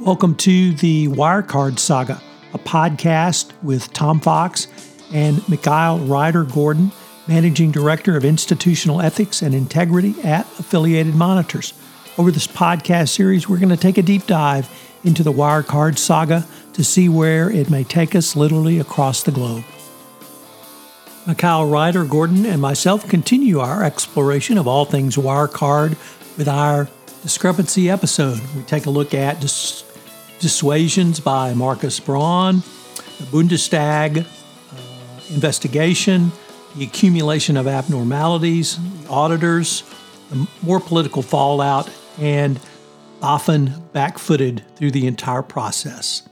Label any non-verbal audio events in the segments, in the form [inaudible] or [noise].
Welcome to the Wirecard Saga, a podcast with Tom Fox and Mikhail Reider-Gordon, Managing Director of Institutional Ethics and Integrity at Affiliated Monitors. Over this podcast series, we're going to take a deep dive into the Wirecard Saga to see where it may take us literally across the globe. Mikhail Reider-Gordon and myself continue our exploration of all things Wirecard with our discrepancy episode. We take a look at dis- dissuasions by Markus Braun, the Bundestag uh, investigation, the accumulation of abnormalities, the auditors, the more political fallout, and BaFin backfooted through the entire process.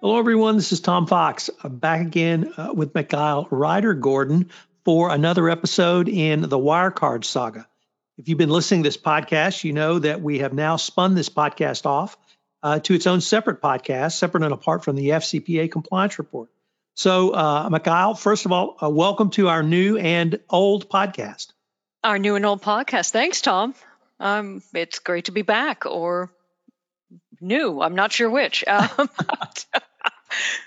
Hello, everyone. This is Tom Fox. I'm back again uh, with Mikhail Reider-Gordon for another episode in the Wirecard saga. If you've been listening to this podcast, you know that we have now spun this podcast off uh, to its own separate podcast, separate and apart from the FCPA compliance report. So, uh, Mikhail, first of all, uh, welcome to our new and old podcast. Our new and old podcast. Thanks, Tom. Um, it's great to be back, or new. I'm not sure which. [laughs] Um,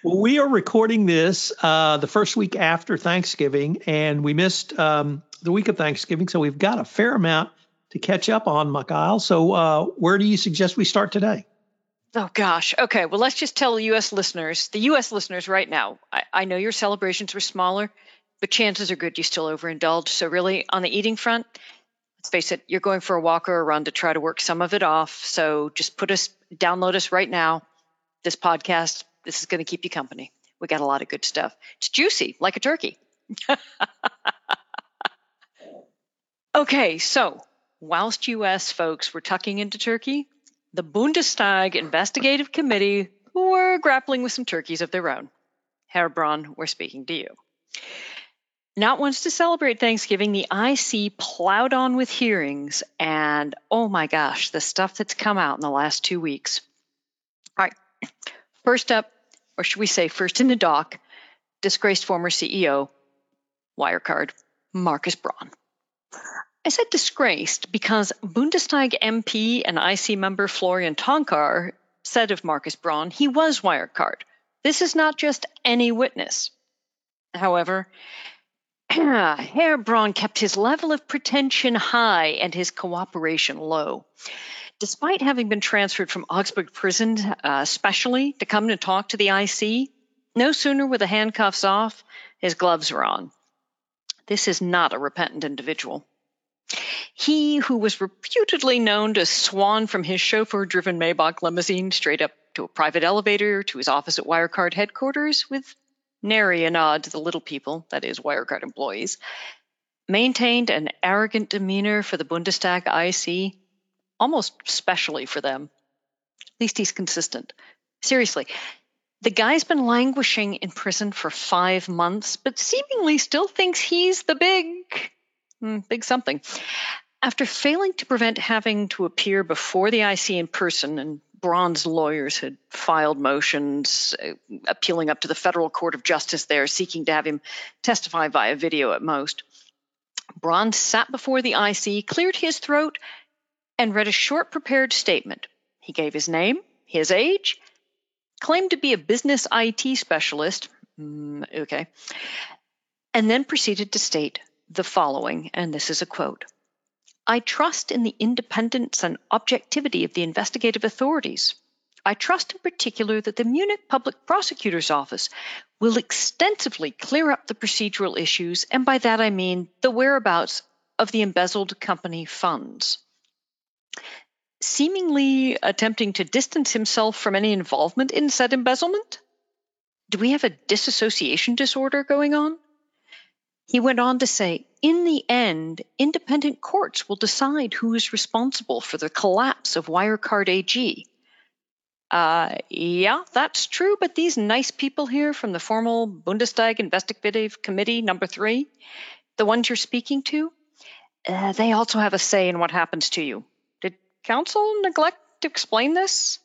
well, we are recording this uh, the first week after Thanksgiving, and we missed um, the week of Thanksgiving, so we've got a fair amount to catch up on, Mikhail. So, uh, where do you suggest we start today? Oh gosh. Okay. Well, let's just tell U.S. listeners, the U.S. listeners, right now. I, I know your celebrations were smaller, but chances are good you still overindulge. So, really, on the eating front, let's face it, you're going for a walk or a run to try to work some of it off. So, just put us, download us right now. This podcast, this is going to keep you company. We got a lot of good stuff. It's juicy, like a turkey. [laughs] Okay, so whilst US folks were tucking into Turkey, the Bundestag Investigative Committee were grappling with some turkeys of their own. Herr Braun, we're speaking to you. Not once to celebrate Thanksgiving, the IC plowed on with hearings, and oh my gosh, the stuff that's come out in the last two weeks. All right, first up, or should we say first in the dock, disgraced former CEO, Wirecard, Markus Braun. I said disgraced because Bundestag MP and IC member Florian Toncar said of Markus Braun he was Wirecard. This is not just any witness. However, [clears throat] Herr Braun kept his level of pretension high and his cooperation low. Despite having been transferred from Augsburg prison uh, specially to come and talk to the IC, no sooner were the handcuffs off, his gloves were on. This is not a repentant individual. He, who was reputedly known to swan from his chauffeur driven Maybach limousine straight up to a private elevator to his office at Wirecard headquarters with nary a nod to the little people, that is, Wirecard employees, maintained an arrogant demeanor for the Bundestag IC, almost specially for them. At least he's consistent. Seriously, the guy's been languishing in prison for five months, but seemingly still thinks he's the big Mm, big something. After failing to prevent having to appear before the IC in person, and Braun's lawyers had filed motions uh, appealing up to the federal court of justice there, seeking to have him testify via video at most. Braun sat before the IC, cleared his throat, and read a short prepared statement. He gave his name, his age, claimed to be a business IT specialist, mm, okay, and then proceeded to state the following, and this is a quote I trust in the independence and objectivity of the investigative authorities. I trust in particular that the Munich Public Prosecutor's Office will extensively clear up the procedural issues, and by that I mean the whereabouts of the embezzled company funds. Seemingly attempting to distance himself from any involvement in said embezzlement? Do we have a disassociation disorder going on? He went on to say, in the end, independent courts will decide who is responsible for the collapse of Wirecard AG. Uh, yeah, that's true, but these nice people here from the formal Bundestag Investigative Committee number three, the ones you're speaking to, uh, they also have a say in what happens to you. Counsel neglect to explain this?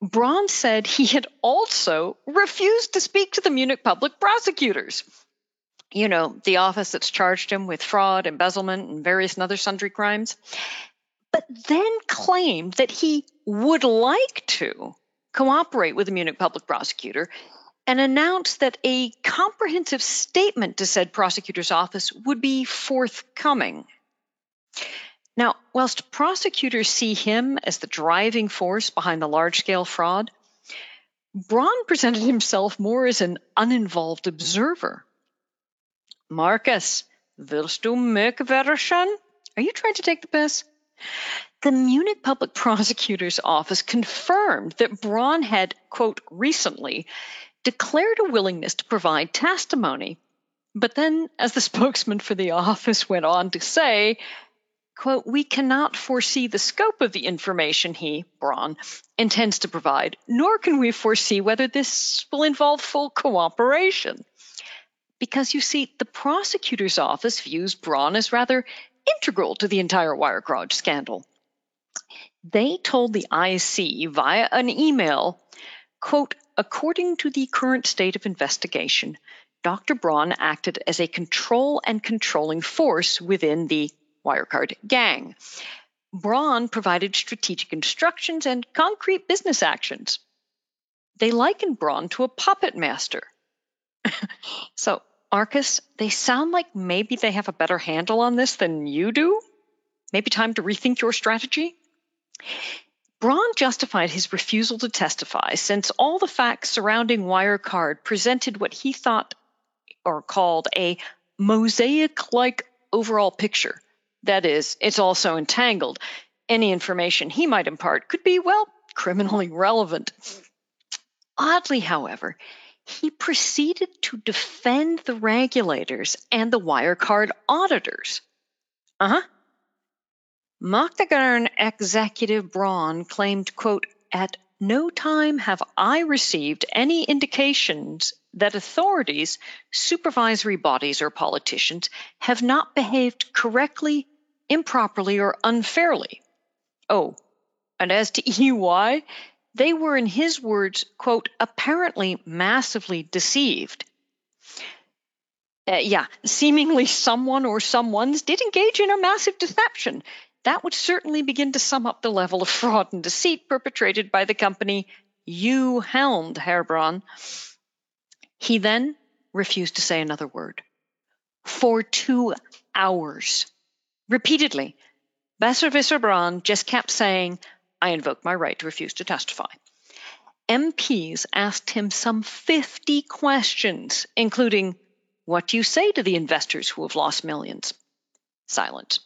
Braun said he had also refused to speak to the Munich public prosecutors you know, the office that's charged him with fraud, embezzlement, and various other sundry crimes. but then claimed that he would like to cooperate with the Munich public prosecutor and announced that a comprehensive statement to said prosecutor's office would be forthcoming. Now, whilst prosecutors see him as the driving force behind the large scale fraud, Braun presented himself more as an uninvolved observer. Markus, willst du mich verarschen? Are you trying to take the piss? The Munich Public [laughs] Prosecutor's Office confirmed that Braun had, quote, recently declared a willingness to provide testimony. But then, as the [laughs] spokesman for the office went on to say, quote, we cannot foresee the scope of the information he, Braun, intends to provide, nor can we foresee whether this will involve full cooperation. Because you see, the prosecutor's office views Braun as rather integral to the entire Wirecard scandal. They told the IC via an email, quote, according to the current state of investigation, Dr. Braun acted as a control and controlling force within the Wirecard gang. Braun provided strategic instructions and concrete business actions. They likened Braun to a puppet master. [laughs] so, Markus, they sound like maybe they have a better handle on this than you do? Maybe time to rethink your strategy? Braun justified his refusal to testify since all the facts surrounding Wirecard presented what he thought or called a mosaic like overall picture that is, it's also entangled. Any information he might impart could be, well, criminally relevant. Oddly, however, he proceeded to defend the regulators and the Wirecard auditors. Uh huh. Moktagarn executive Braun claimed, quote, at no time have I received any indications that authorities, supervisory bodies, or politicians have not behaved correctly improperly or unfairly. Oh, and as to [laughs] EY, they were, in his words, quote, apparently massively deceived. Uh, yeah, seemingly someone or someone's did engage in a massive deception. That would certainly begin to sum up the level of [laughs] fraud and deceit perpetrated by the company you helmed, Herr. He then refused to say another word. For two hours. Repeatedly, Besserwisser Braun just kept saying, I invoke my right to refuse to testify. MPs asked him some 50 questions, including, What do you say to the investors who have lost millions? Silence.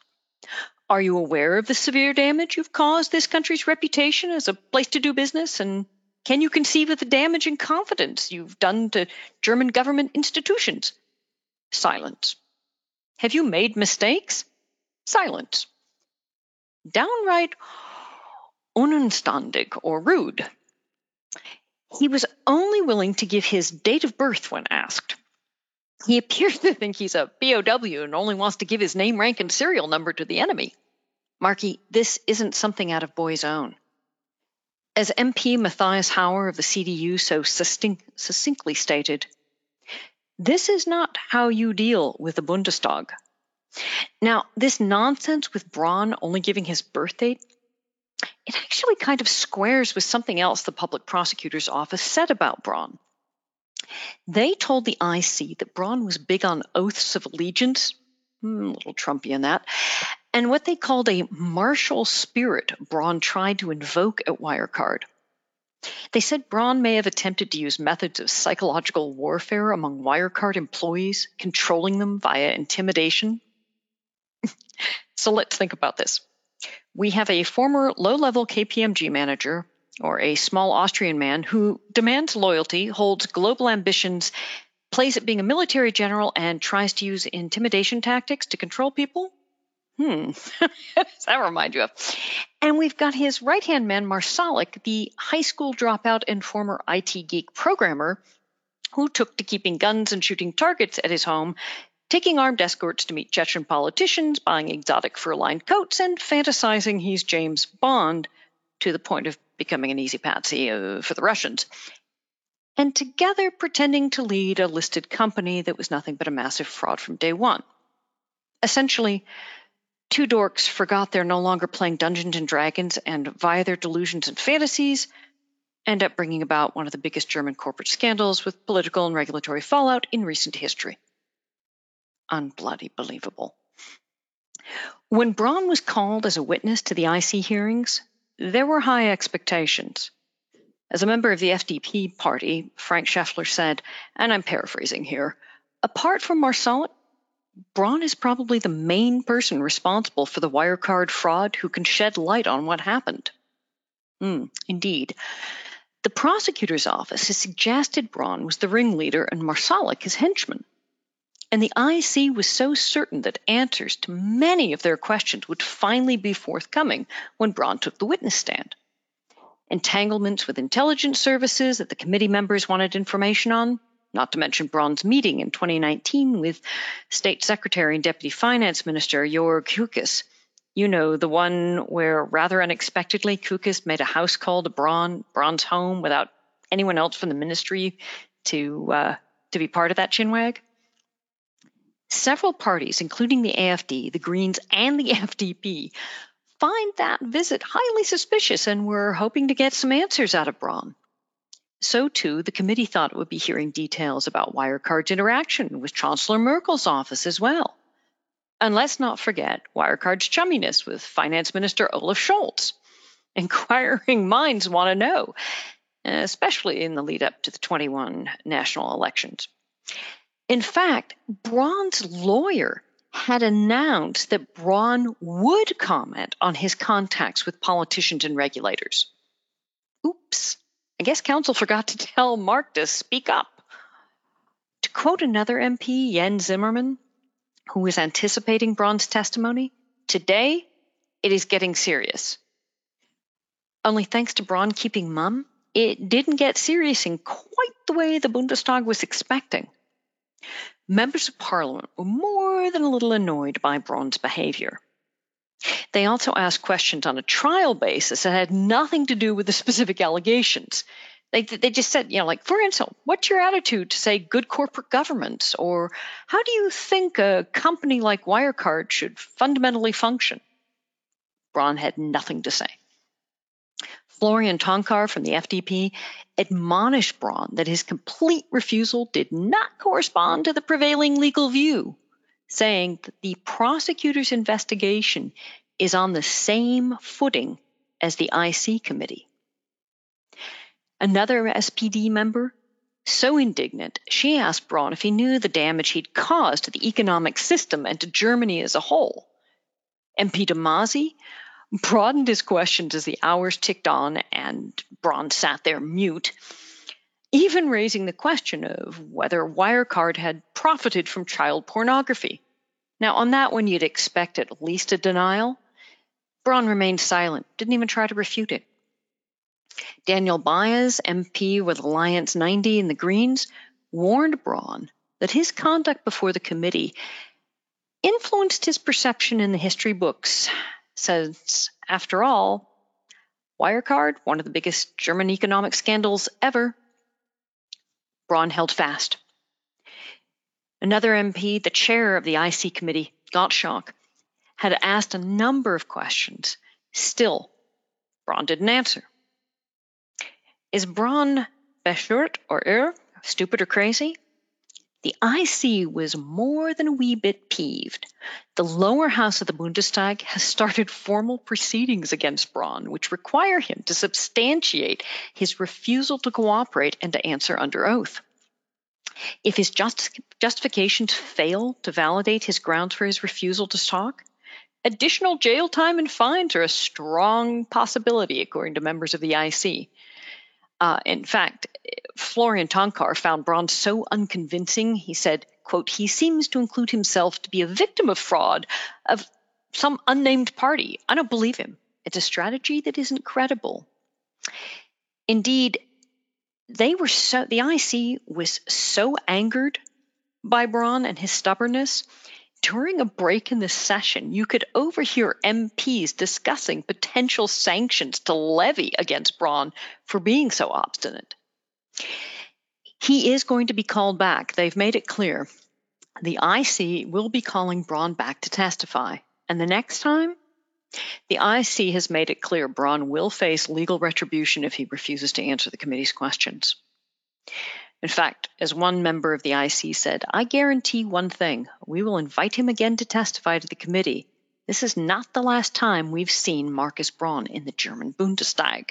Are you aware of the severe damage you've caused this country's reputation as a place to do business? And can you conceive of the damage and confidence you've done to German government institutions? Silence. Have you made mistakes? Silent, downright unanständig or rude. He was only willing to give his date of birth when asked. He [laughs] appears to think he's a POW and only wants to give his name, rank, and serial number to the enemy. Marky, this isn't something out of Boy's own. As MP Matthias Hauer of the CDU so succinctly stated, this is not how you deal with the Bundestag. Now, this nonsense with Braun only giving his birth date, it actually kind of squares with something else the public prosecutor's office said about Braun. They told the IC that Braun was big on oaths of allegiance, hmm, a little Trumpian that, and what they called a martial spirit Braun tried to invoke at Wirecard. They said Braun may have attempted to use methods of psychological warfare among Wirecard employees, controlling them via intimidation, so let's think about this. We have a former low level KPMG manager or a small Austrian man who demands loyalty, holds global ambitions, plays at being a military general, and tries to use intimidation tactics to control people. Hmm, [laughs] does that remind you of? And we've got his right hand man, Marsalek, the high school dropout and former IT geek programmer who took to keeping guns and shooting targets at his home taking armed escorts to meet Chechen politicians, buying exotic fur lined coats, and fantasizing he's James Bond to the point of becoming an easy patsy uh, for the Russians. And together pretending to lead a listed company that was nothing but a massive fraud from day one. Essentially, two dorks forgot they're no longer playing Dungeons and Dragons and, via their delusions and fantasies, end up bringing about one of the biggest German corporate scandals with political and regulatory fallout in recent history. Unbloody believable. When Braun was called as a witness to the IC hearings, there were high expectations. As a member of the FDP party, Frank Schäffler said, and I'm paraphrasing here, apart from Marsalek, Braun is probably the main person responsible for the Wirecard fraud who can shed light on what happened. Hmm, indeed. The prosecutor's office has suggested Braun was the ringleader and Marsalek his henchman. And the IC was so certain that answers to many of their questions would finally be forthcoming when Braun took the witness stand. Entanglements with intelligence services that the committee members wanted information on, not to mention Braun's meeting in 2019 with State Secretary and Deputy Finance Minister Jörg Kukies. You know, the one where rather unexpectedly Kukies made a house call to Braun, Braun's home, without anyone else from the ministry to uh, to be part of that chinwag. Several parties, including the AFD, the Greens, and the [laughs] FDP, find that visit highly suspicious and were hoping to get some answers out of Braun. So, too, the committee thought it would be hearing details about Wirecard's interaction with Chancellor Merkel's office as well. And let's not forget Wirecard's chumminess with Finance Minister Olaf Scholz. [laughs] Inquiring minds want to know, especially in the lead up to the 21 national elections. In fact, Braun's lawyer had announced that Braun would comment on his contacts with politicians and regulators. Oops. I guess counsel forgot to tell Mark to speak up. To quote another MP, Jens Zimmermann, who was anticipating Braun's testimony, today it is getting serious. Only thanks to Braun keeping mum, it didn't get serious in quite the way the Bundestag was expecting. Members of Parliament were more than a little annoyed by Braun's behavior. They also asked questions on a trial basis that had nothing to do with the specific allegations. They, they just said, you know, like, for instance, what's your attitude to, say, good corporate governance? Or how do you think a company like Wirecard should fundamentally function? Braun had nothing to say. Florian Toncar from the FDP admonished Braun that his complete refusal did not correspond to the prevailing legal view saying that the prosecutor's investigation is on the same footing as the IC committee. Another SPD member, so indignant, she asked Braun if he knew the damage he'd caused to the economic system and to Germany as a whole. MP de Masi broadened his questions as the hours ticked on, and Braun sat there mute, even raising the question of whether Wirecard had profited from child pornography. Now, on that one, you'd expect at least a denial. Braun remained silent, didn't even try to refute it. Danyal Bayaz, MP with Alliance 90 and the Greens, warned Braun that his conduct before the committee influenced his perception in the history books, since, after all, Wirecard, one of the biggest German economic scandals ever, Braun held fast. Another MP, the chair of the IC committee, Gottschalk, had asked a number of questions. Still, Braun didn't answer. Is Braun bescheuert or irre, stupid or crazy? The IC was more than a wee bit peeved. The lower house of the Bundestag has started formal proceedings against Braun, which require him to substantiate his refusal to cooperate and to answer under oath. If his just, justifications fail to validate his grounds for his refusal to talk, additional jail time and fines are a strong possibility, according to members of the IC. Uh, in fact, Florian Toncar found Braun so unconvincing, he said, quote, he seems to include himself to be a victim of fraud of some unnamed party. I don't believe him. It's a strategy that isn't credible. Indeed, they were so the IC was so angered by Braun and his stubbornness. During a break in the session, you could overhear MPs discussing potential sanctions to levy against Braun for being so obstinate. He is going to be called back. They've made it clear. The IC will be calling Braun back to testify. And the next time, the IC has made it clear Braun will face legal retribution if he refuses to answer the committee's questions. In fact, as one member of the IC said, I guarantee one thing we will invite him again to testify to the committee. This is not the last time we've seen Markus Braun in the German Bundestag.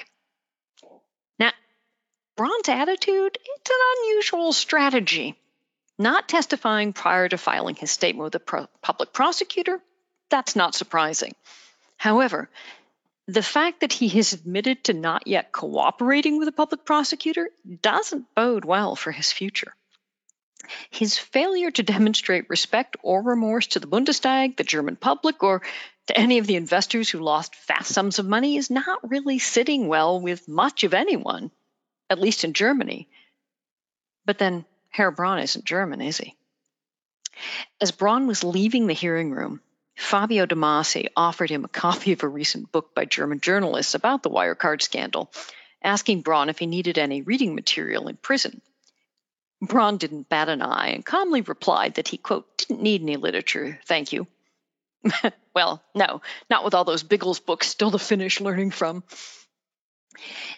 Braun's attitude, it's an unusual strategy. Not testifying prior to filing his statement with the pro- public prosecutor, that's not surprising. However, the fact that he has admitted to not yet cooperating with a public prosecutor doesn't bode well for his future. His failure to demonstrate respect or remorse to the Bundestag, the German public, or to any of the investors who lost vast sums of money is not really sitting well with much of anyone, at least in Germany. But then Herr Braun isn't German, is he? As Braun was leaving the hearing room, Fabio De Masi offered him a copy of a recent book by German journalists about the Wirecard scandal, asking Braun if he needed any reading material in prison. Braun didn't bat an eye and calmly replied that he, quote, didn't need any literature, thank you. [laughs] well, no, not with all those Biggles books still to finish learning from.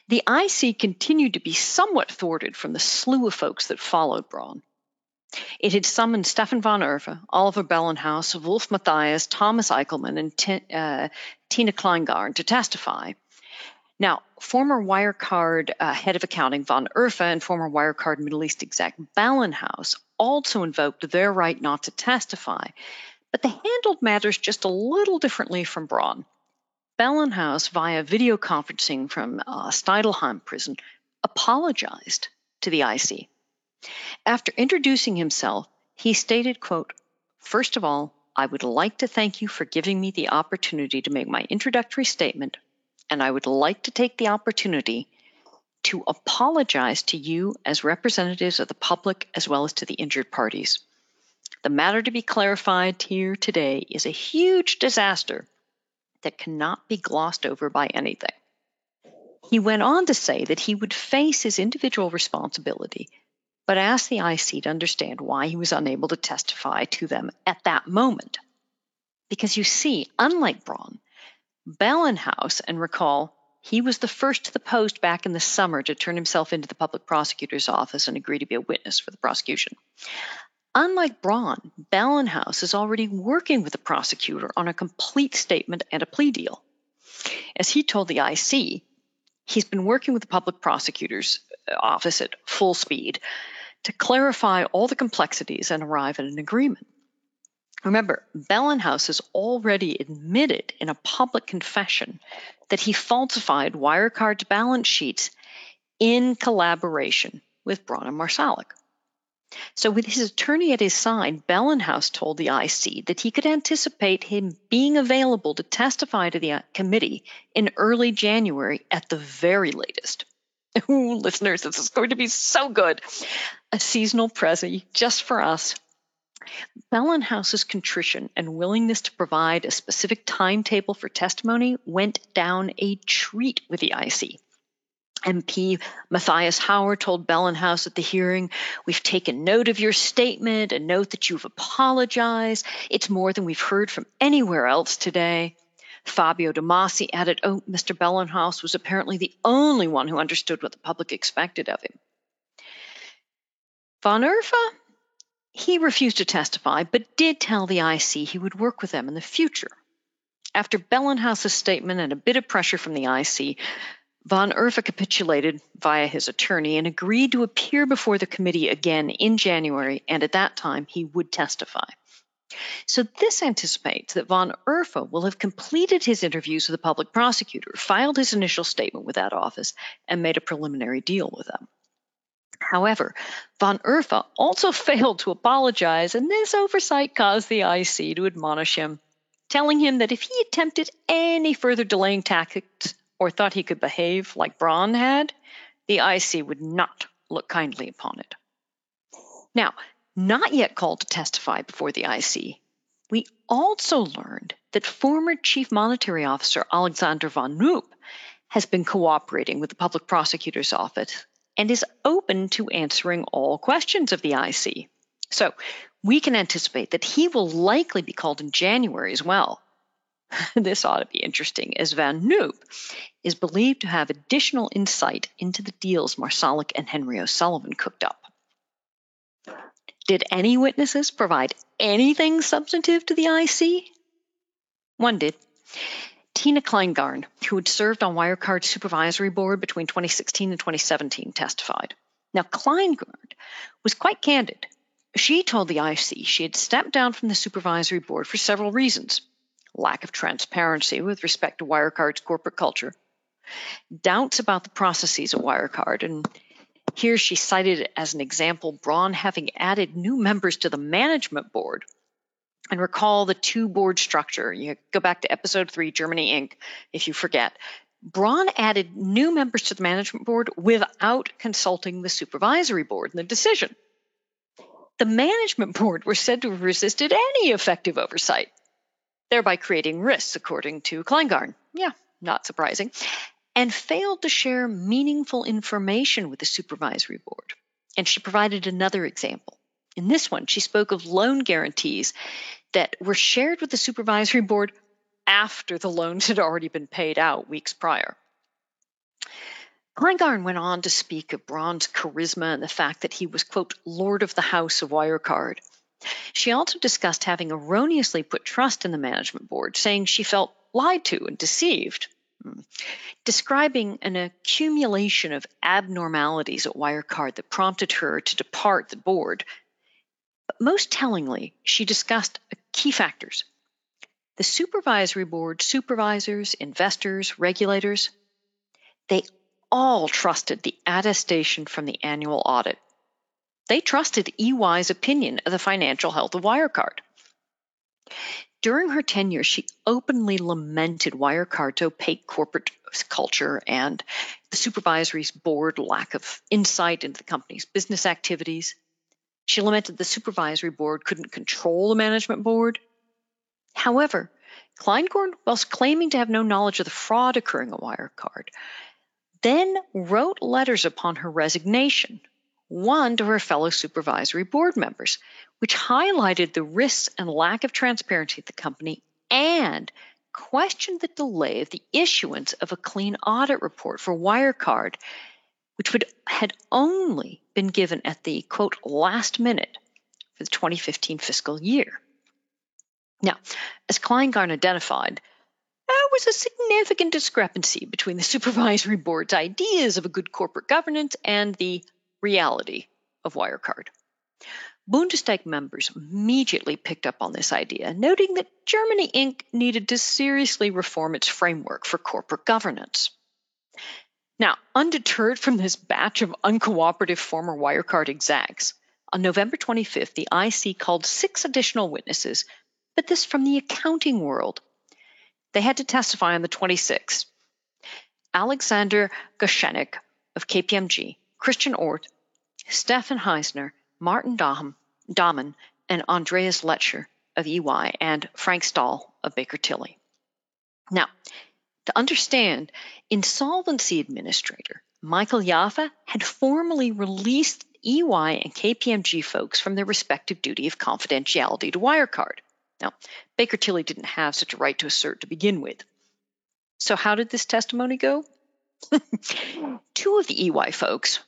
The IC continued to be somewhat thwarted from the slew of folks that followed Braun. It had summoned Stefan von Erffa, Oliver Bellenhaus, Wulf Matthias, Thomas Eichelmann, and T- uh, Tina Kleingarn to testify. Now, former Wirecard uh, head of accounting von Erffa and former Wirecard Middle East exec Bellenhaus also invoked their right not to testify, but they handled matters just a little differently from Braun. Bellenhaus, via video conferencing from uh, prison, apologized to the IC after introducing himself, he stated, quote, First of all, I would like to thank you for giving me the opportunity to make my introductory statement, and I would like to take the opportunity to apologize to you as representatives of the public as well as to the injured parties. The matter to be clarified here today is a huge disaster that cannot be glossed over by anything. He went on to say that he would face his individual responsibility but asked the IC to understand why he was unable to testify to them at that moment. Because you see, unlike Braun, Bellenhaus, and recall, he was the first to the post back in the summer to turn himself into the public prosecutor's office and agree to be a witness for the prosecution. Unlike Braun, Bellenhaus is already working with the prosecutor on a complete statement and a plea deal. As he told the IC, he's been working with the public prosecutor's uh, office at full speed to clarify all the complexities and arrive at an agreement. Remember, Bellenhaus has already admitted in a public confession that he falsified Wirecard's balance sheets in collaboration with Braun and Marsalek. So, with his attorney at his side, Bellenhaus told the IC that he could anticipate him being available to testify to the uh, committee in early January at the very latest. [laughs] Ooh, listeners, this is going to be so good. A seasonal prezi just for us. Bellenhaus's contrition and willingness to provide a specific timetable for testimony went down a treat with the IC. MP Matthias Hauer told Bellenhaus at the hearing, We've taken note of your statement and note that you've apologized. It's more than we've heard from anywhere else today. Fabio De Masi added, Oh, Mr. Bellenhaus was apparently the only one who understood what the public expected of him. Von Erffa, he refused to testify, but did tell the IC he would work with them in the future. After Bellenhaus's statement and a bit of pressure from the IC, Von Erffa capitulated via his attorney and agreed to appear before the committee again in January, and at that time he would testify. So this anticipates that von Erffa will have completed his interviews with the public prosecutor, filed his initial statement with that office, and made a preliminary deal with them. However, von Erffa also [laughs] failed to apologize, and this oversight caused the IC to admonish him, telling him that if he attempted any further delaying tactics or thought he could behave like Braun had, the IC would not look kindly upon it. Now, not yet called to testify before the IC, we also learned that former Chief Monetary Officer Alexander von Knoop has been cooperating with the Public Prosecutor's Office and is open to answering all questions of the IC. So we can anticipate that he will likely be called in January as well, [laughs] this ought to be interesting, as von Knoop is believed to have additional insight into the deals Marsalek and Henry O'Sullivan cooked up. Did any witnesses provide anything substantive to the IC? One did. Tina Kleingarn, who had served on Wirecard's supervisory board between 2016 and 2017, testified. Now, Kleingarn was quite candid. She told the IC she had stepped down from the supervisory board for several reasons lack of transparency with respect to Wirecard's corporate culture, doubts about the processes of Wirecard, and here she cited as an example Braun having added new members to the management board. And recall the two board structure. You go back to episode three, Germany Inc., if you forget. Braun added new members to the management board without consulting the supervisory board in the decision. The management board were said to have resisted any effective oversight thereby creating risks, according to Kleingarn. Yeah, not surprising. And failed to share meaningful information with the supervisory board. And she provided another example. In this one, she spoke of loan guarantees that were shared with the supervisory board after the loans had already been paid out weeks prior. Kleingarn went on to speak of Braun's charisma and the fact that he was, quote, Lord of the House of Wirecard, she also discussed having erroneously put trust in the management board, saying she felt lied to and deceived, hmm. describing an accumulation of abnormalities at Wirecard that prompted her to depart the board. But most tellingly, she discussed key factors. The supervisory board supervisors, investors, regulators, they all trusted the attestation from the annual audit they trusted EY's opinion of the financial health of Wirecard. During her tenure, she openly lamented Wirecard's opaque corporate culture and the supervisory board lack of insight into the company's business activities. She lamented the supervisory board couldn't control the management board. However, Kleingarn, whilst claiming to have no knowledge of the fraud occurring at Wirecard, then wrote letters upon her resignation one to her fellow supervisory board members, which highlighted the risks and lack of transparency at the company and questioned the delay of the issuance of a clean audit report for Wirecard, which would, had only been given at the quote last minute for the 2015 fiscal year. Now, as Kleingarn identified, there was a significant discrepancy between the [laughs] supervisory board's ideas of a good corporate governance and the reality of Wirecard. Bundestag members immediately picked up on this idea, noting that Germany Inc. needed to seriously reform its framework for corporate governance. Now, undeterred from this batch of uncooperative former Wirecard execs, on November 25th, the IC called six additional witnesses, but this from the accounting world. They had to testify on the 26th. Alexander Geschonneck of KPMG Christian Orth, Stefan Heisner, Martin Dahm, Dahmen, and Andreas Loetscher of EY, and Frank Stahl of Baker Tilly. Now, to understand, insolvency administrator Michael Jaffe had formally released EY and KPMG folks from their respective duty of confidentiality to Wirecard. Now, Baker Tilly didn't have such a right to assert to begin with. So, how did this testimony go? [laughs] Two of the EY folks,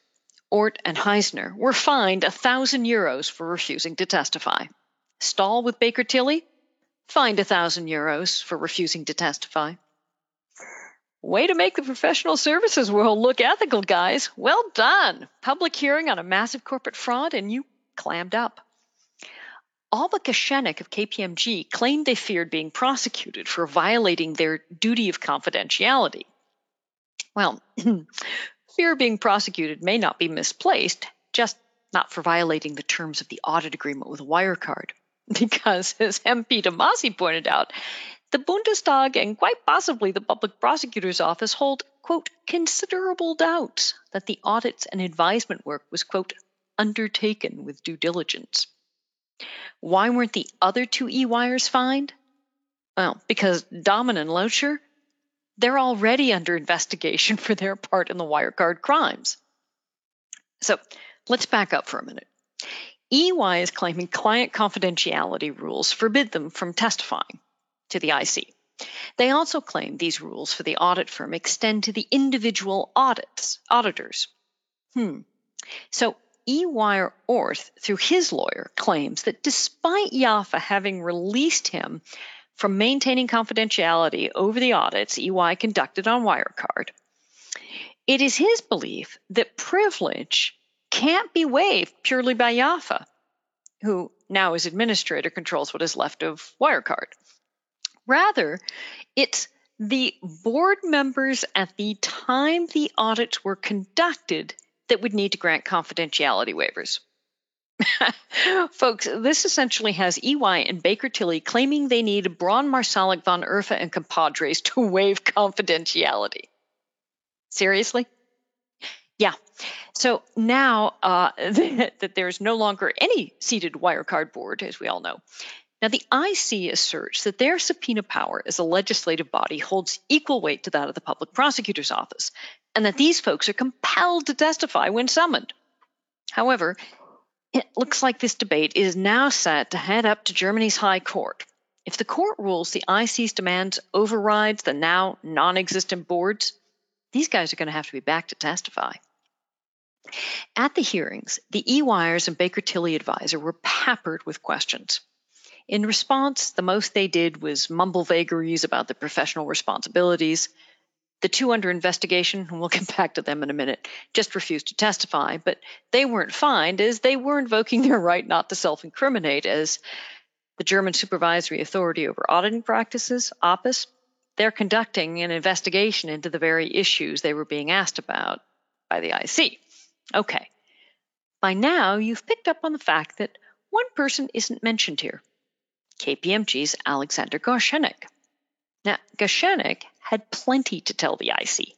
Orth and Heisner were fined a thousand euros for refusing to testify. Stahl with Baker Tilly fined a thousand euros for refusing to testify. Way to make the professional services world look ethical, guys. Well done. Public hearing on a massive corporate fraud, and you clammed up. All but Geschonneck of KPMG claimed they feared being prosecuted for violating their duty of confidentiality. Well, [clears throat] fear of being prosecuted may not be misplaced, just not for violating the terms of the audit agreement with Wirecard. [laughs] Because, as MP De Masi pointed out, the Bundestag and quite possibly the public prosecutor's office hold, quote, considerable doubts that the audits and advisement work was, quote, undertaken with due diligence. Why weren't the other two EYers fined? Well, because Dahmen and Loetscher they're already under investigation [laughs] for their part in the Wirecard crimes. So let's back up for a minute. EY is claiming client confidentiality rules forbid them from testifying to the IC. They also claim these rules for the audit firm extend to the individual audits, auditors. Hmm. So EY Orth, through his lawyer, claims that despite Jaffe having released him from maintaining confidentiality over the audits EY conducted on Wirecard, it is his belief that privilege can't be waived purely by Jaffe, who now as administrator controls what is left of Wirecard. Rather, it's the board members at the time the audits were conducted that would need to grant confidentiality waivers. [laughs] Folks, this essentially has EY and Baker Tilly claiming they need Braun Marsalek von Erffa and compadres to [laughs] waive confidentiality. Seriously? Yeah. So now uh, [laughs] that there's no longer any seated Wirecard board, as we all know, now, the IC asserts that their subpoena power as a legislative body holds equal weight to that of the public prosecutor's office, and that these folks are compelled to testify when summoned. However, it looks like this debate is now set to head up to Germany's High Court. If the court rules the IC's demands overrides the now non existent boards, these guys are going to have to be back to testify. At the hearings, the EYers and Baker Tilly advisor were peppered with questions. In response, the most they did was mumble vagaries about the professional responsibilities. The two under investigation, and we'll get back to them in a minute, just refused to testify, but they weren't fined as they were invoking their right not to self incriminate as the German Supervisory Authority over Auditing Practices, APAS, they're conducting an investigation into the very issues they were being asked about by the IC. Okay. By now, you've picked up on the fact that one person isn't mentioned here. KPMG's Alexander Geschonneck. Now, Geschonneck had plenty to tell the IC.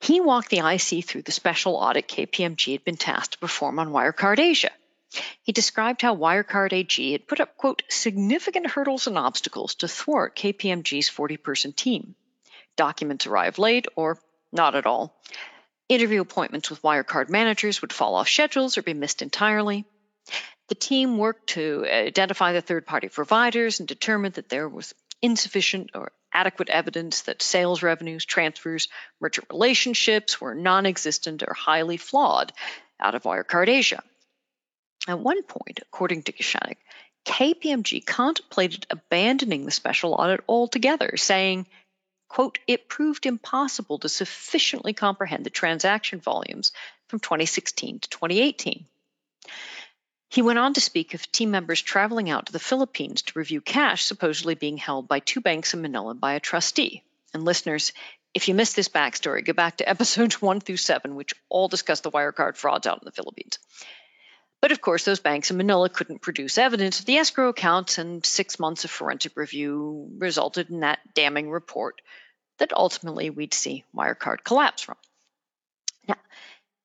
He walked the IC through the special audit KPMG had been tasked to perform on Wirecard Asia. He described how Wirecard AG had put up, quote, significant hurdles and obstacles to thwart KPMG's 40 person team. Documents arrived late or not at all. Interview appointments with Wirecard managers would fall off schedules or be missed entirely. The team worked to identify the third party providers and determined that there was insufficient or adequate evidence that sales revenues, transfers, merchant relationships were non existent or highly flawed out of Wirecard Asia. At one point, according to Geschonneck, KPMG contemplated abandoning the special audit altogether, saying, quote, it proved impossible to sufficiently comprehend the transaction volumes from 2016 to 2018. He went on to speak of team members traveling out to the Philippines to review cash supposedly being held by two banks in Manila by a trustee. And listeners, if you missed this backstory, go back to [laughs] episodes one through seven, which all discuss the Wirecard frauds out in the Philippines. But of course, those banks in Manila couldn't produce evidence of the escrow accounts, and six months of forensic review resulted in that damning report that ultimately we'd see Wirecard collapse from. Now,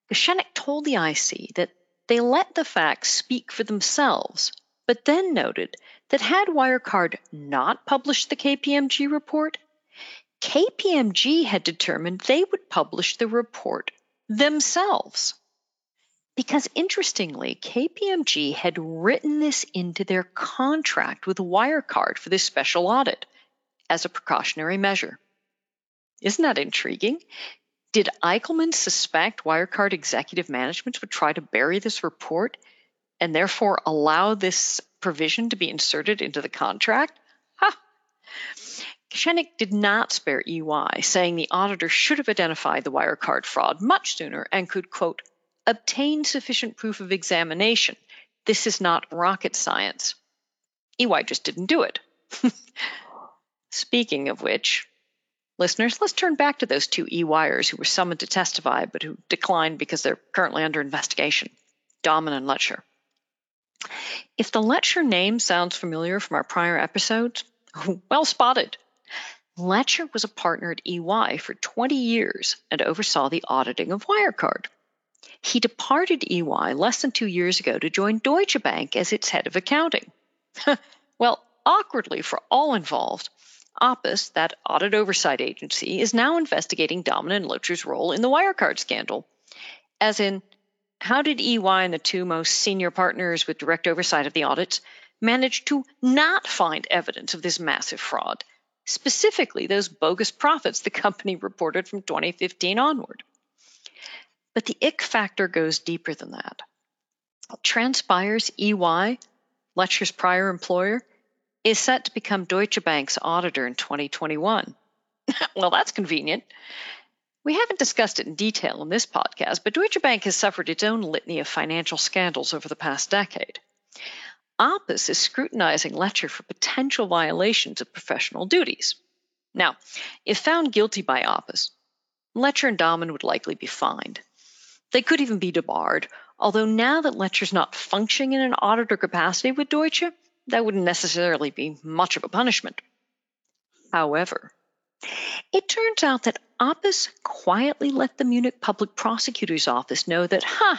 Geschonneck told the IC that they let the facts speak for themselves, but then noted that had Wirecard not published the KPMG report, KPMG had determined they would publish the report themselves. Because interestingly, KPMG had written this into their contract with Wirecard for this special audit as a precautionary measure. Isn't that intriguing? Did Eichelmann suspect Wirecard executive management would try to bury this report and therefore allow this provision to be inserted into the contract? Ha! Geschonneck did not spare EY, saying the auditor should have identified the Wirecard fraud much sooner and could, quote, obtain sufficient proof of examination. This is not rocket science. EY just didn't do it. [laughs] Speaking of which, Listeners, let's turn back to those two EYers who were summoned to testify but who declined because they're currently under investigation Dahmen and Loetscher. If the Loetscher name sounds familiar from our prior episodes, [laughs] well spotted. Loetscher was a partner at EY for 20 years and oversaw the auditing of Wirecard. He departed EY less than two years ago to join Deutsche Bank as its head of accounting. [laughs] well, awkwardly for all involved, APAS, that audit oversight agency, is now investigating Dahmen and role in the Wirecard scandal. As in, how did EY and the two most senior partners with direct oversight of the audits manage to not find evidence of this massive fraud, specifically those bogus profits the company reported from 2015 onward. But the ick factor goes deeper than that. transpires EY, Loetscher's prior employer, is set to become Deutsche Bank's auditor in 2021. [laughs] well, that's convenient. We haven't discussed it in detail in this podcast, but Deutsche Bank has suffered its own litany of financial scandals over the past decade. APAS is scrutinizing Loetscher for potential violations of professional duties. Now, if found guilty by APAS, Loetscher and Dahmen would likely be fined. They could even be debarred, although now that Loetscher's not functioning in an auditor capacity with Deutsche, that wouldn't necessarily be much of a punishment. However, it turns out that APAS quietly let the Munich Public Prosecutor's Office know that, huh,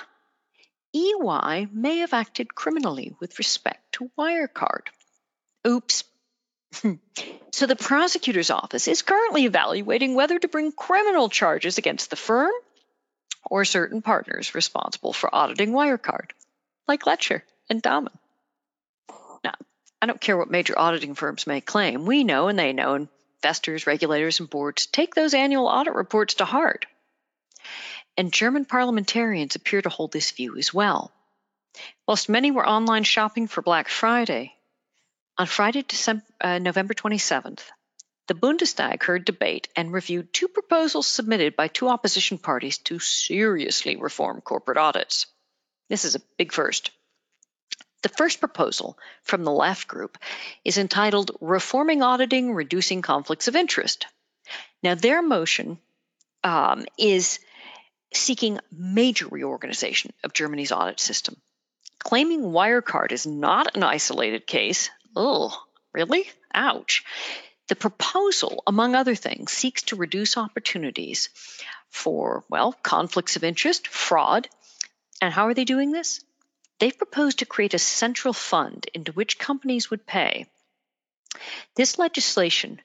EY may have acted criminally with respect to Wirecard. Oops. [laughs] so the prosecutor's office is currently evaluating whether to bring criminal charges against the firm or certain partners responsible for auditing Wirecard, like Loetscher and Dahmen. I don't care what major auditing firms may claim. We know and they know, investors, regulators, and boards take those annual audit reports to heart and German parliamentarians appear to hold this view as well. Whilst many were online shopping for Black Friday, on Friday, December, uh, November 27th, the Bundestag heard debate and reviewed two proposals submitted by two opposition parties to seriously reform corporate audits. This is a big first. The first proposal from the left group is entitled Reforming Auditing, Reducing Conflicts of Interest. Now, their motion um, is seeking major reorganization of Germany's audit system. Claiming Wirecard is not an isolated case, oh, really? Ouch. The proposal, among other things, seeks to reduce opportunities for, well, conflicts of interest, fraud. And how are they doing this? They've proposed to create a central fund into which companies would pay. This legislation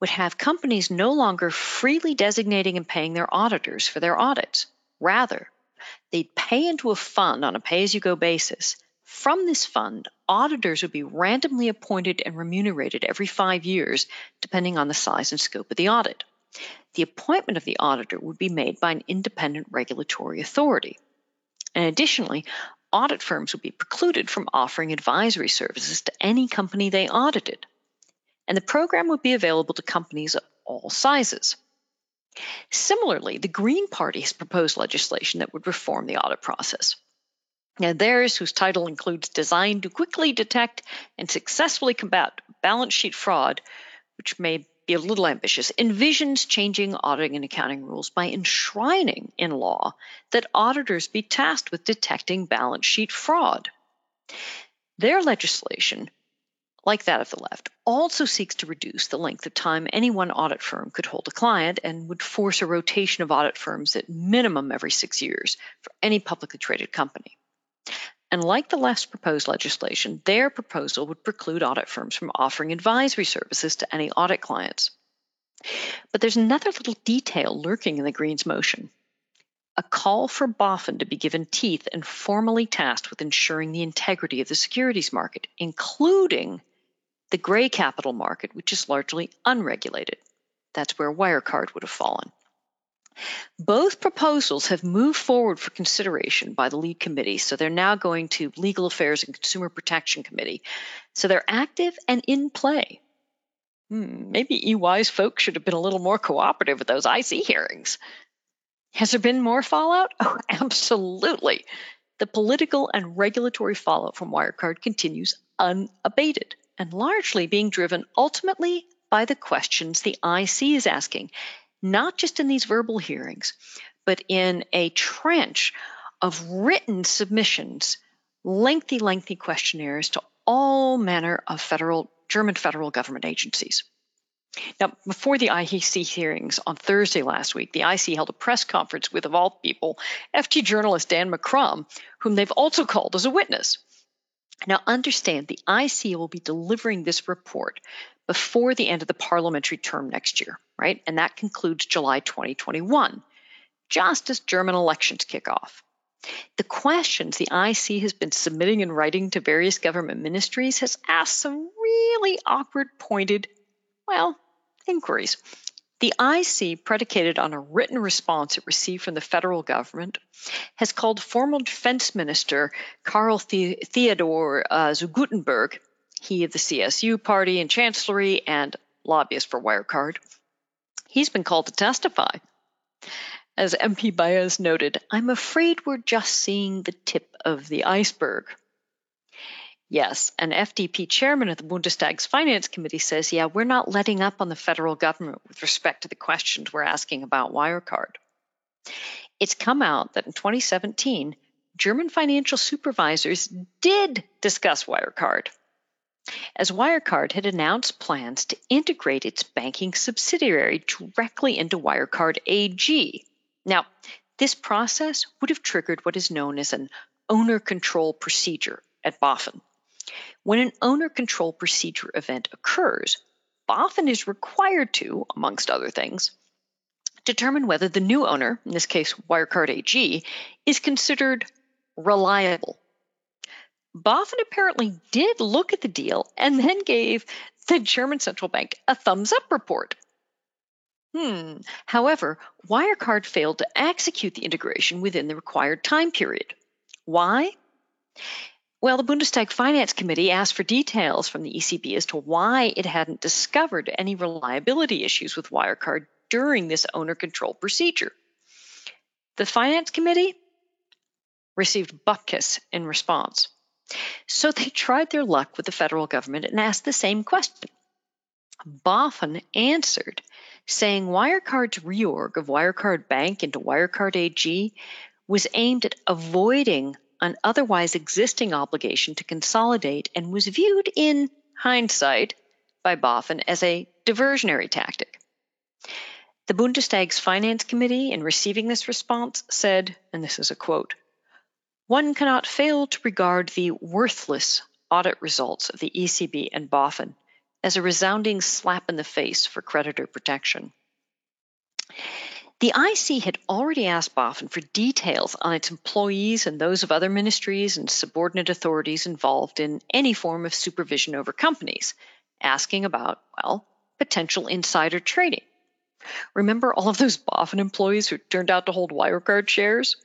would have companies no longer freely designating and paying their auditors for their audits. Rather, they'd pay into a fund on a pay as you go basis. From this fund, auditors would be randomly appointed and remunerated every five years, depending on the size and scope of the audit. The appointment of the auditor would be made by an independent regulatory authority. And additionally, audit firms would be precluded from offering advisory services to any company they audited and the program would be available to companies of all sizes. Similarly, the Green Party has proposed legislation that would reform the audit process. Now, theirs, whose title includes Designed to Quickly Detect and Successfully Combat Balance Sheet Fraud, which may be a little ambitious, envisions changing auditing and accounting rules by enshrining in law that auditors be tasked with detecting balance sheet fraud. Their legislation like that of the left, also seeks to reduce the length of time any one audit firm could hold a client and would force a rotation of audit firms at minimum every six years for any publicly traded company. And like the left's proposed legislation, their proposal would preclude audit firms from offering advisory services to any audit clients. But there's another little detail lurking in the Greens' motion a call for BaFin to be given teeth and formally tasked with ensuring the integrity of the securities market, including the gray capital market, which is largely unregulated. That's where Wirecard would have fallen. Both proposals have moved forward for consideration by the lead committee, so they're now going to Legal Affairs and Consumer Protection Committee. So they're active and in play. Hmm, maybe EY's folks should have been a little more cooperative with those IC hearings. Has there been more fallout? [laughs] Oh, absolutely. The political and regulatory fallout from Wirecard continues unabated and largely being driven ultimately by the questions the IC is asking, not just in these verbal hearings, but in a trench of written submissions, lengthy, lengthy questionnaires to all manner of federal German federal government agencies. Now, before the IEC hearings on Thursday last week, the IC held a press conference with, of all people, FT journalist Dan McCrum, whom they've also called as a witness. Now, understand the IC will be delivering this report before the end of the parliamentary term next year, right? And that concludes July 2021, just as German elections kick off. The questions the IC has been submitting in writing to various government ministries has asked some really awkward, pointed, well, inquiries. The IC, predicated on a written response it received from the federal government, has called former Defense Minister Karl the- Theodor uh, zu Guttenberg, he of the CSU party and Chancellery, and lobbyist for Wirecard. He's been called to testify. As MP Bayaz noted, I'm afraid we're just seeing the tip of the iceberg. Yes, an FDP chairman of the Bundestag's Finance Committee says, yeah, we're not letting up on the federal government with respect to the questions we're asking about Wirecard. It's come out that in 2017, German financial supervisors did discuss Wirecard, as Wirecard had announced plans to integrate its banking subsidiary directly into Wirecard AG. Now, this process would have triggered what is known as an owner control procedure at BaFin. When an owner control procedure event occurs, BaFin is required to, amongst other things, determine whether the new owner, in this case Wirecard AG, is considered reliable. BaFin apparently did look at the deal and then gave the German central bank a thumbs up report. Hmm. However, Wirecard failed to execute the integration within the required time period. Why? Well, the Bundestag Finance Committee asked for details from the ECB as to why it hadn't discovered any reliability issues with Wirecard during this owner control procedure. The Finance Committee received bupkis in response. So they tried their luck with the federal government and asked the same question. BaFin answered, saying Wirecard's reorg of Wirecard Bank into Wirecard AG was aimed at avoiding an otherwise existing obligation to consolidate and was viewed in hindsight by BaFin as a diversionary tactic. The Bundestag's Finance Committee, in receiving this response, said, and this is a quote, one cannot fail to regard the worthless audit results of the ECB and BaFin as a resounding slap in the face for creditor protection. The IC had already asked BaFin for details on its employees and those of other ministries and subordinate authorities involved in any form of supervision over companies, asking about, well, potential insider trading. Remember all of those BaFin employees who turned out to hold Wirecard shares?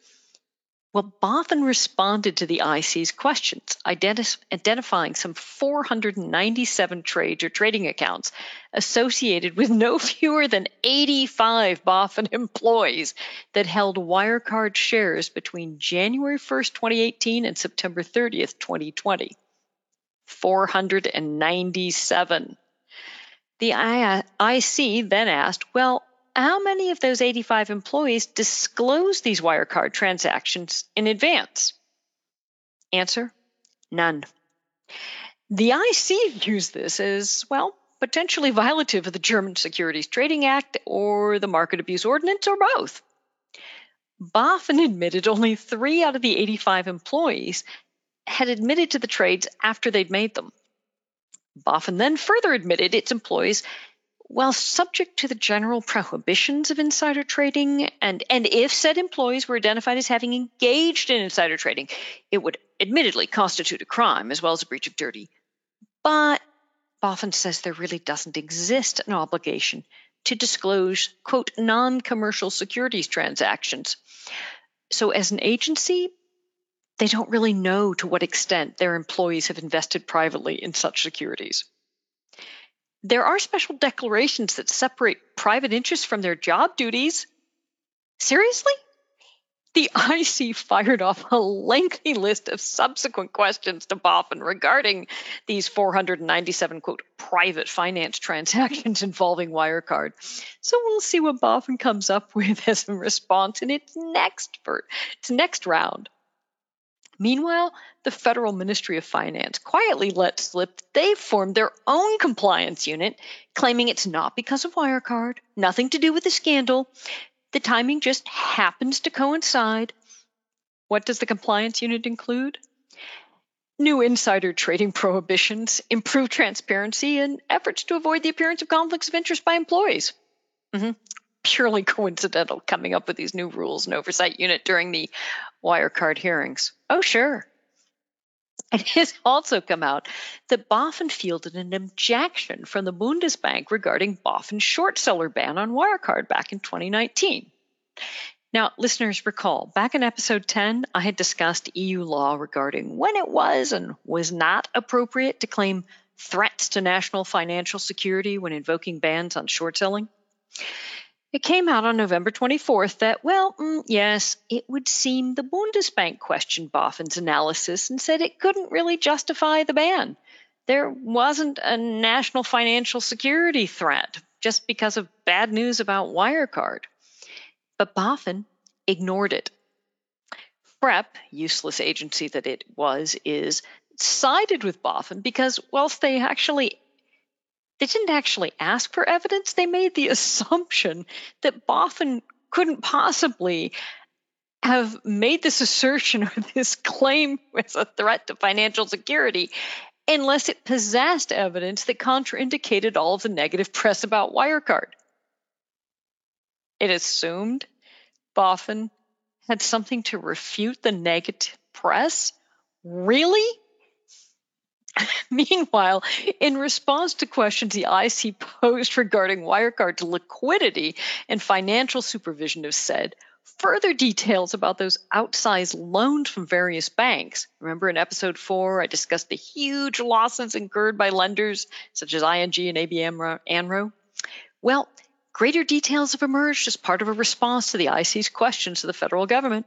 Well, BaFin responded to the IC's questions, identi- identifying some 497 trades or trading accounts associated with no [laughs] fewer than 85 BaFin employees that held Wirecard shares between January 1st, 2018 and September 30th, 2020. 497. The IC then asked, well, how many of those 85 employees disclose these Wirecard transactions in advance? Answer None. The IC views this as, well, potentially violative of the German Securities Trading Act or the Market Abuse Ordinance or both. BaFin admitted only three out of the 85 employees had admitted to the trades after they'd made them. BaFin then further admitted its employees while subject to the general prohibitions of insider trading, and, and if said employees were identified as having engaged in insider trading, it would admittedly constitute a crime as well as a breach of duty. But BaFin says there really doesn't exist an obligation to disclose, quote, non commercial securities transactions. So, as an agency, they don't really know to what extent their employees have invested privately in such securities. There are special declarations that separate private interests from their job duties. Seriously? The IC fired off a lengthy list of subsequent questions to BaFin regarding these 497 quote private finance transactions [laughs] involving Wirecard. So we'll see what BaFin comes up with as a response in its next its next round. Meanwhile, the Federal Ministry of Finance quietly let slip they've formed their own compliance unit, claiming it's not because of Wirecard, nothing to do with the scandal. The timing just happens to coincide. What does the compliance unit include? New insider trading prohibitions, improved transparency, and efforts to avoid the appearance of conflicts of interest by employees. Mm-hmm purely [laughs] coincidental coming up with these new rules and oversight unit during the Wirecard hearings. Oh, sure. [laughs] It has also come out that BaFin fielded an objection from the Bundesbank regarding BaFin's short seller ban on Wirecard back in 2019. Now, listeners recall, back in episode 10, I had discussed EU law regarding when it was and was not appropriate to claim threats to national financial security when invoking bans on short selling. It came out on November 24th that, well, mm, yes, it would seem the Bundesbank questioned BaFin's analysis and said it couldn't really justify the ban. There wasn't a national financial security threat just because of bad news about Wirecard. But BaFin ignored it. PREP, useless agency that it was, is sided with BaFin because whilst they actually they didn't actually ask for evidence. They made the [laughs] assumption that BaFin couldn't possibly have made this assertion or [laughs] this claim as a threat to financial security unless it possessed evidence that contraindicated all of the negative press about Wirecard. It assumed BaFin had something to refute the negative press? Really? [laughs] Meanwhile, in response to questions the IC posed regarding Wirecard's liquidity and financial supervision have said, further details about those outsized loans from various banks. Remember in episode four, I discussed the huge losses incurred by lenders such as ING and ABN AMRO? Well, greater details have emerged as part of a response to the IC's questions to the federal government.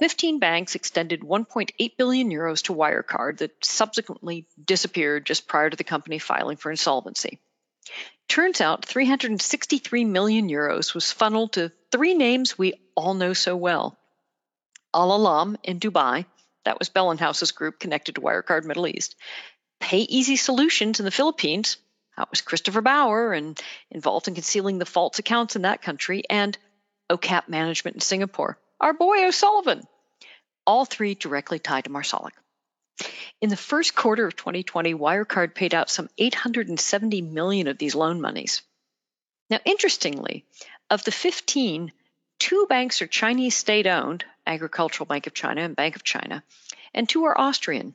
15 banks extended 1.8 billion euros to Wirecard that subsequently disappeared just prior to the company filing for insolvency. Turns out 363 million euros was funneled to three names we all know so well. Al Alam in Dubai, that was Bellenhaus's group connected to Wirecard Middle East. Pay Easy Solutions in the Philippines, that was Christopher Bauer and involved in concealing the false accounts in that country, and OCAP Management in Singapore our boy O'Sullivan, all three directly tied to Marsalek. In the first quarter of 2020, Wirecard paid out some 870 million of these loan monies. Now, interestingly, of the 15, two banks are Chinese state owned, Agricultural Bank of China and Bank of China, and two are Austrian.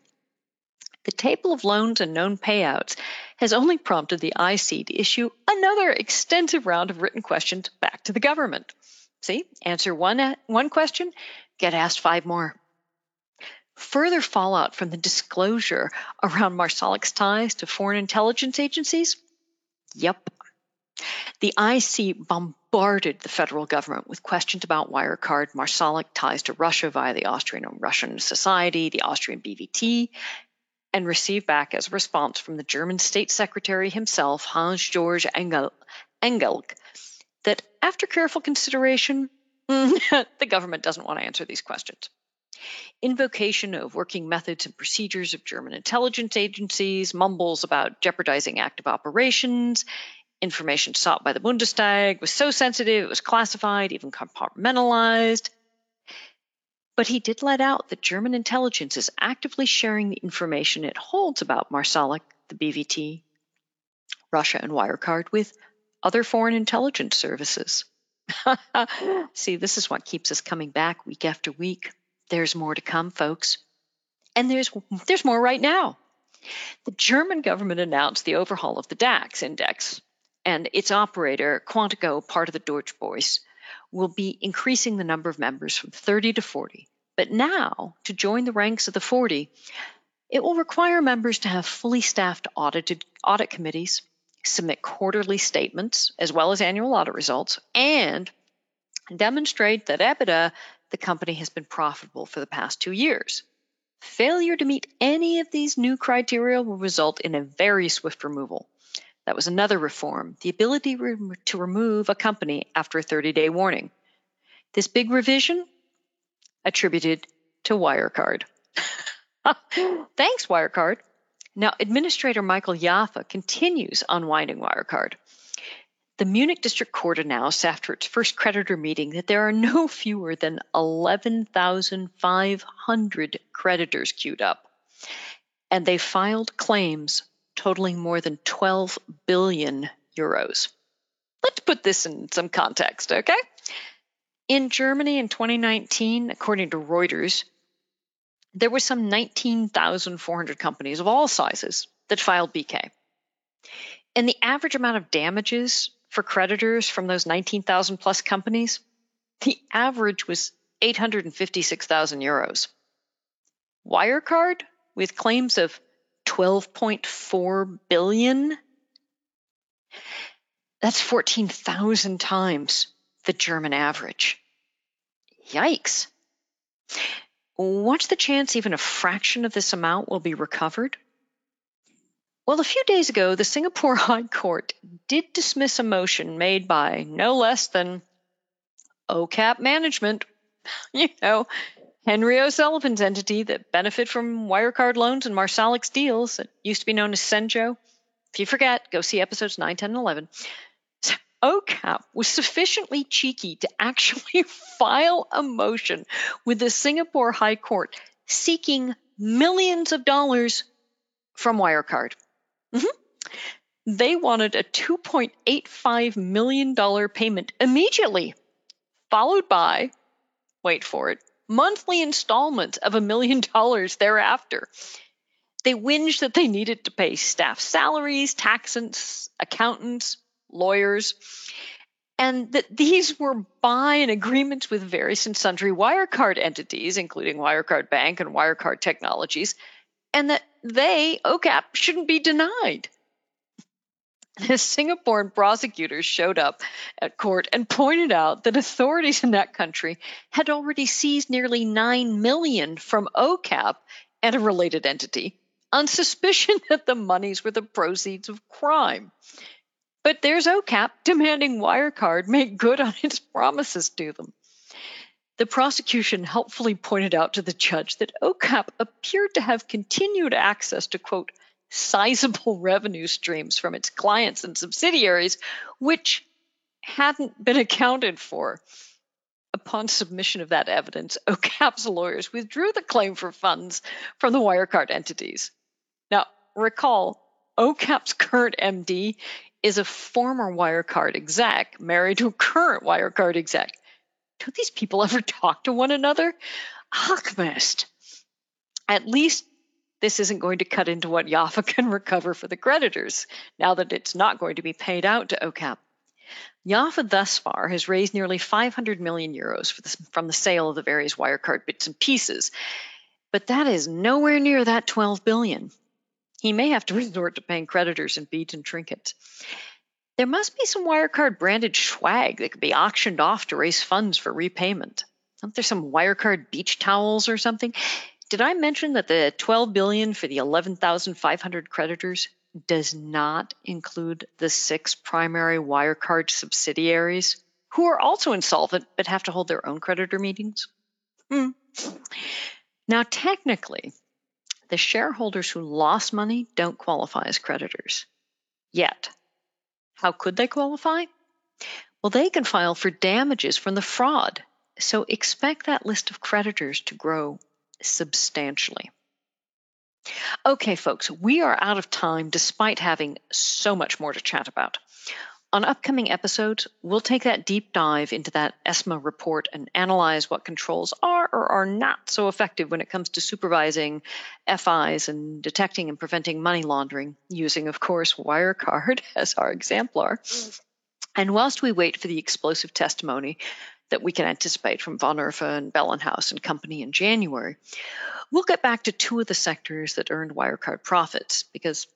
The table of loans and known payouts has only prompted the IC to issue another extensive round of written questions back to the government. See, answer one, uh, one question, get asked five more. Further fallout from the disclosure around Marsalek's ties to foreign intelligence agencies? Yep. The IC bombarded the federal government with questions about Wirecard, Marsalek ties to Russia via the Austrian Russian Society, the Austrian BVT, and received back as a response from the German State Secretary himself, Hans Georg Engel, Engelke, that after careful consideration, [laughs] the government doesn't want to answer these questions. Invocation of working methods and procedures of German intelligence agencies, mumbles about jeopardizing active operations, information sought by the Bundestag was so sensitive it was classified, even compartmentalized. But he did let out that German intelligence is actively sharing the information it holds about Marsalek, the BVT, Russia, and Wirecard with other foreign intelligence services. [laughs] See, this is what keeps us coming back week after week. There's more to come, folks. And there's there's more right now. The German government announced the overhaul of the DAX index, and its operator, Qontigo, part of the Deutsche Börse, will be increasing the number of members from 30 to 40. But now, to join the ranks of the 40, it will require members to have fully staffed audited audit committees, submit quarterly statements as well as annual audit results, and demonstrate that EBITDA, the company has been profitable for the past two years. Failure to meet any of these new criteria will result in a very swift removal. That was another reform the ability to remove a company after a 30 day warning. This big revision attributed to Wirecard. [laughs] Thanks, Wirecard. Now, Administrator Michael Jaffé continues unwinding Wirecard. The Munich District Court announced after its first creditor meeting that there are no [laughs] fewer than 11,500 creditors queued up, and they filed claims totaling more than 12 billion euros. Let's put this in some context, okay? In Germany in 2019, according to Reuters, there were some 19,400 companies of all sizes that filed BK. And the average amount of damages for creditors from those 19,000 plus companies, the average was 856,000 euros. Wirecard, with claims of 12.4 billion, that's 14,000 times the German average. Yikes. What's the chance even a fraction of this amount will be recovered? Well, a few days ago, the Singapore [laughs] High Court did dismiss a motion made by no less than OCAP Management, [laughs] you know, Henry O'Sullivan's entity that benefit from Wirecard loans and Marsaleks deals that used to be known as Senjo. If you forget, go see episodes 9, 10, and 11. OCAP was sufficiently cheeky to actually [laughs] file a motion with the Singapore High Court seeking millions of dollars from Wirecard. Mm-hmm. They wanted a $2.85 million payment immediately, followed by, wait for it, monthly installments of a million dollars thereafter. They whinged that they needed to pay staff salaries, taxes, accountants, lawyers, and that these were by and agreements with various and sundry Wirecard entities, including Wirecard Bank and Wirecard Technologies, and that they, OCAP, shouldn't be denied. The Singaporean prosecutors showed up at court and pointed out that authorities in that country had already seized nearly 9 million from OCAP and a related entity on suspicion [laughs] that the monies were the proceeds of crime. But there's OCAP demanding Wirecard make good on its promises to them. The prosecution helpfully pointed out to the judge that OCAP appeared to have continued access to, quote, sizable revenue streams from its clients and subsidiaries, which hadn't been accounted for. Upon submission of that evidence, OCAP's lawyers withdrew the claim for funds from the Wirecard entities. Now, recall, OCAP's current MD is a former Wirecard exec married to a current Wirecard exec Don't these people ever talk to one another? Alchemist. At least this isn't going to cut into what Jaffé can recover for the creditors, now that it's not going to be paid out to OCAP. Jaffé thus far has raised nearly 500 million euros from the sale of the various Wirecard bits and pieces, but that is nowhere near that 12 billion. He may have to resort to paying creditors in beads and trinkets. There must be some Wirecard branded swag that could be auctioned off to raise funds for repayment. Aren't there some Wirecard beach towels or something? Did I mention that the 12 billion for the 11,500 creditors does not include the six primary Wirecard subsidiaries who are also insolvent but have to hold their own creditor meetings? Hmm. Now, technically, the shareholders who lost money don't qualify as creditors yet. How could they qualify? Well, they can file for damages from the fraud. So expect that list of creditors to grow substantially. Okay, folks, we are out of time despite having so much more to chat about. On upcoming episodes, we'll take that deep dive into that ESMA report and analyze what controls are or are not so effective when it comes to supervising FIs and detecting and preventing money laundering, using, of course, Wirecard [laughs] as our exemplar. And whilst we wait for the explosive testimony that we can anticipate from Von Erffa and Bellenhaus and company in January, we'll get back to two of the sectors that earned Wirecard profits because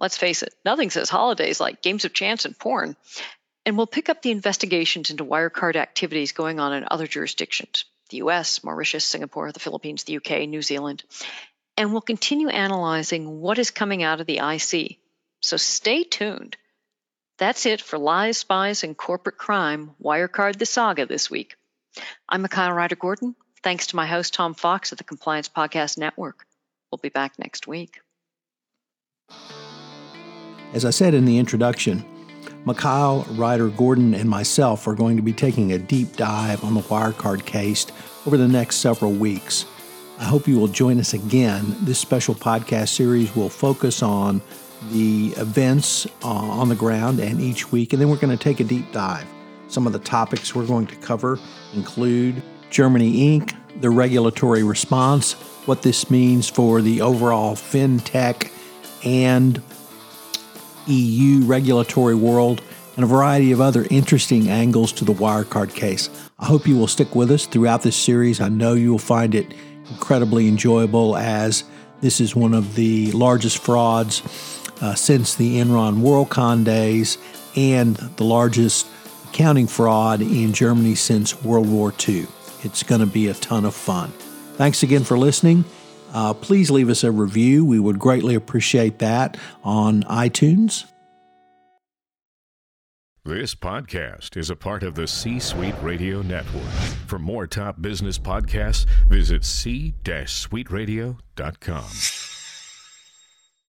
Let's face it, nothing says holidays like games of chance and porn. And we'll pick up the investigations into Wirecard activities going on in other jurisdictions the US, Mauritius, Singapore, the Philippines, the UK, New Zealand. And we'll continue analyzing what is coming out of the IC. So stay tuned. That's it for Lies, Spies, and Corporate Crime Wirecard the Saga this week. I'm Mikhail Reider Gordon. Thanks to my host, Tom Fox, at the Compliance Podcast Network. We'll be back next week. As I said in the introduction, Mikhail, Reider, Gordon, and myself are going to be taking a deep dive on the Wirecard case over the next several weeks. I hope you will join us again. This special podcast series will focus on the events uh, on the ground and each week, and then we're going to take a deep dive. Some of the topics we're going to cover include Germany Inc., the regulatory response, what this means for the overall fintech and EU regulatory world, and a variety of other interesting angles to the Wirecard case. I hope you will stick with us throughout this series. I know you will find it incredibly enjoyable as this is one of the largest frauds uh, since the Enron WorldCom days and the largest accounting fraud in Germany since World War II. It's going to be a ton of fun. Thanks again for listening. Uh, please leave us a review. We would greatly appreciate that on iTunes. This podcast is a part of the C Suite Radio Network. For more top business podcasts, visit c-suiteradio.com.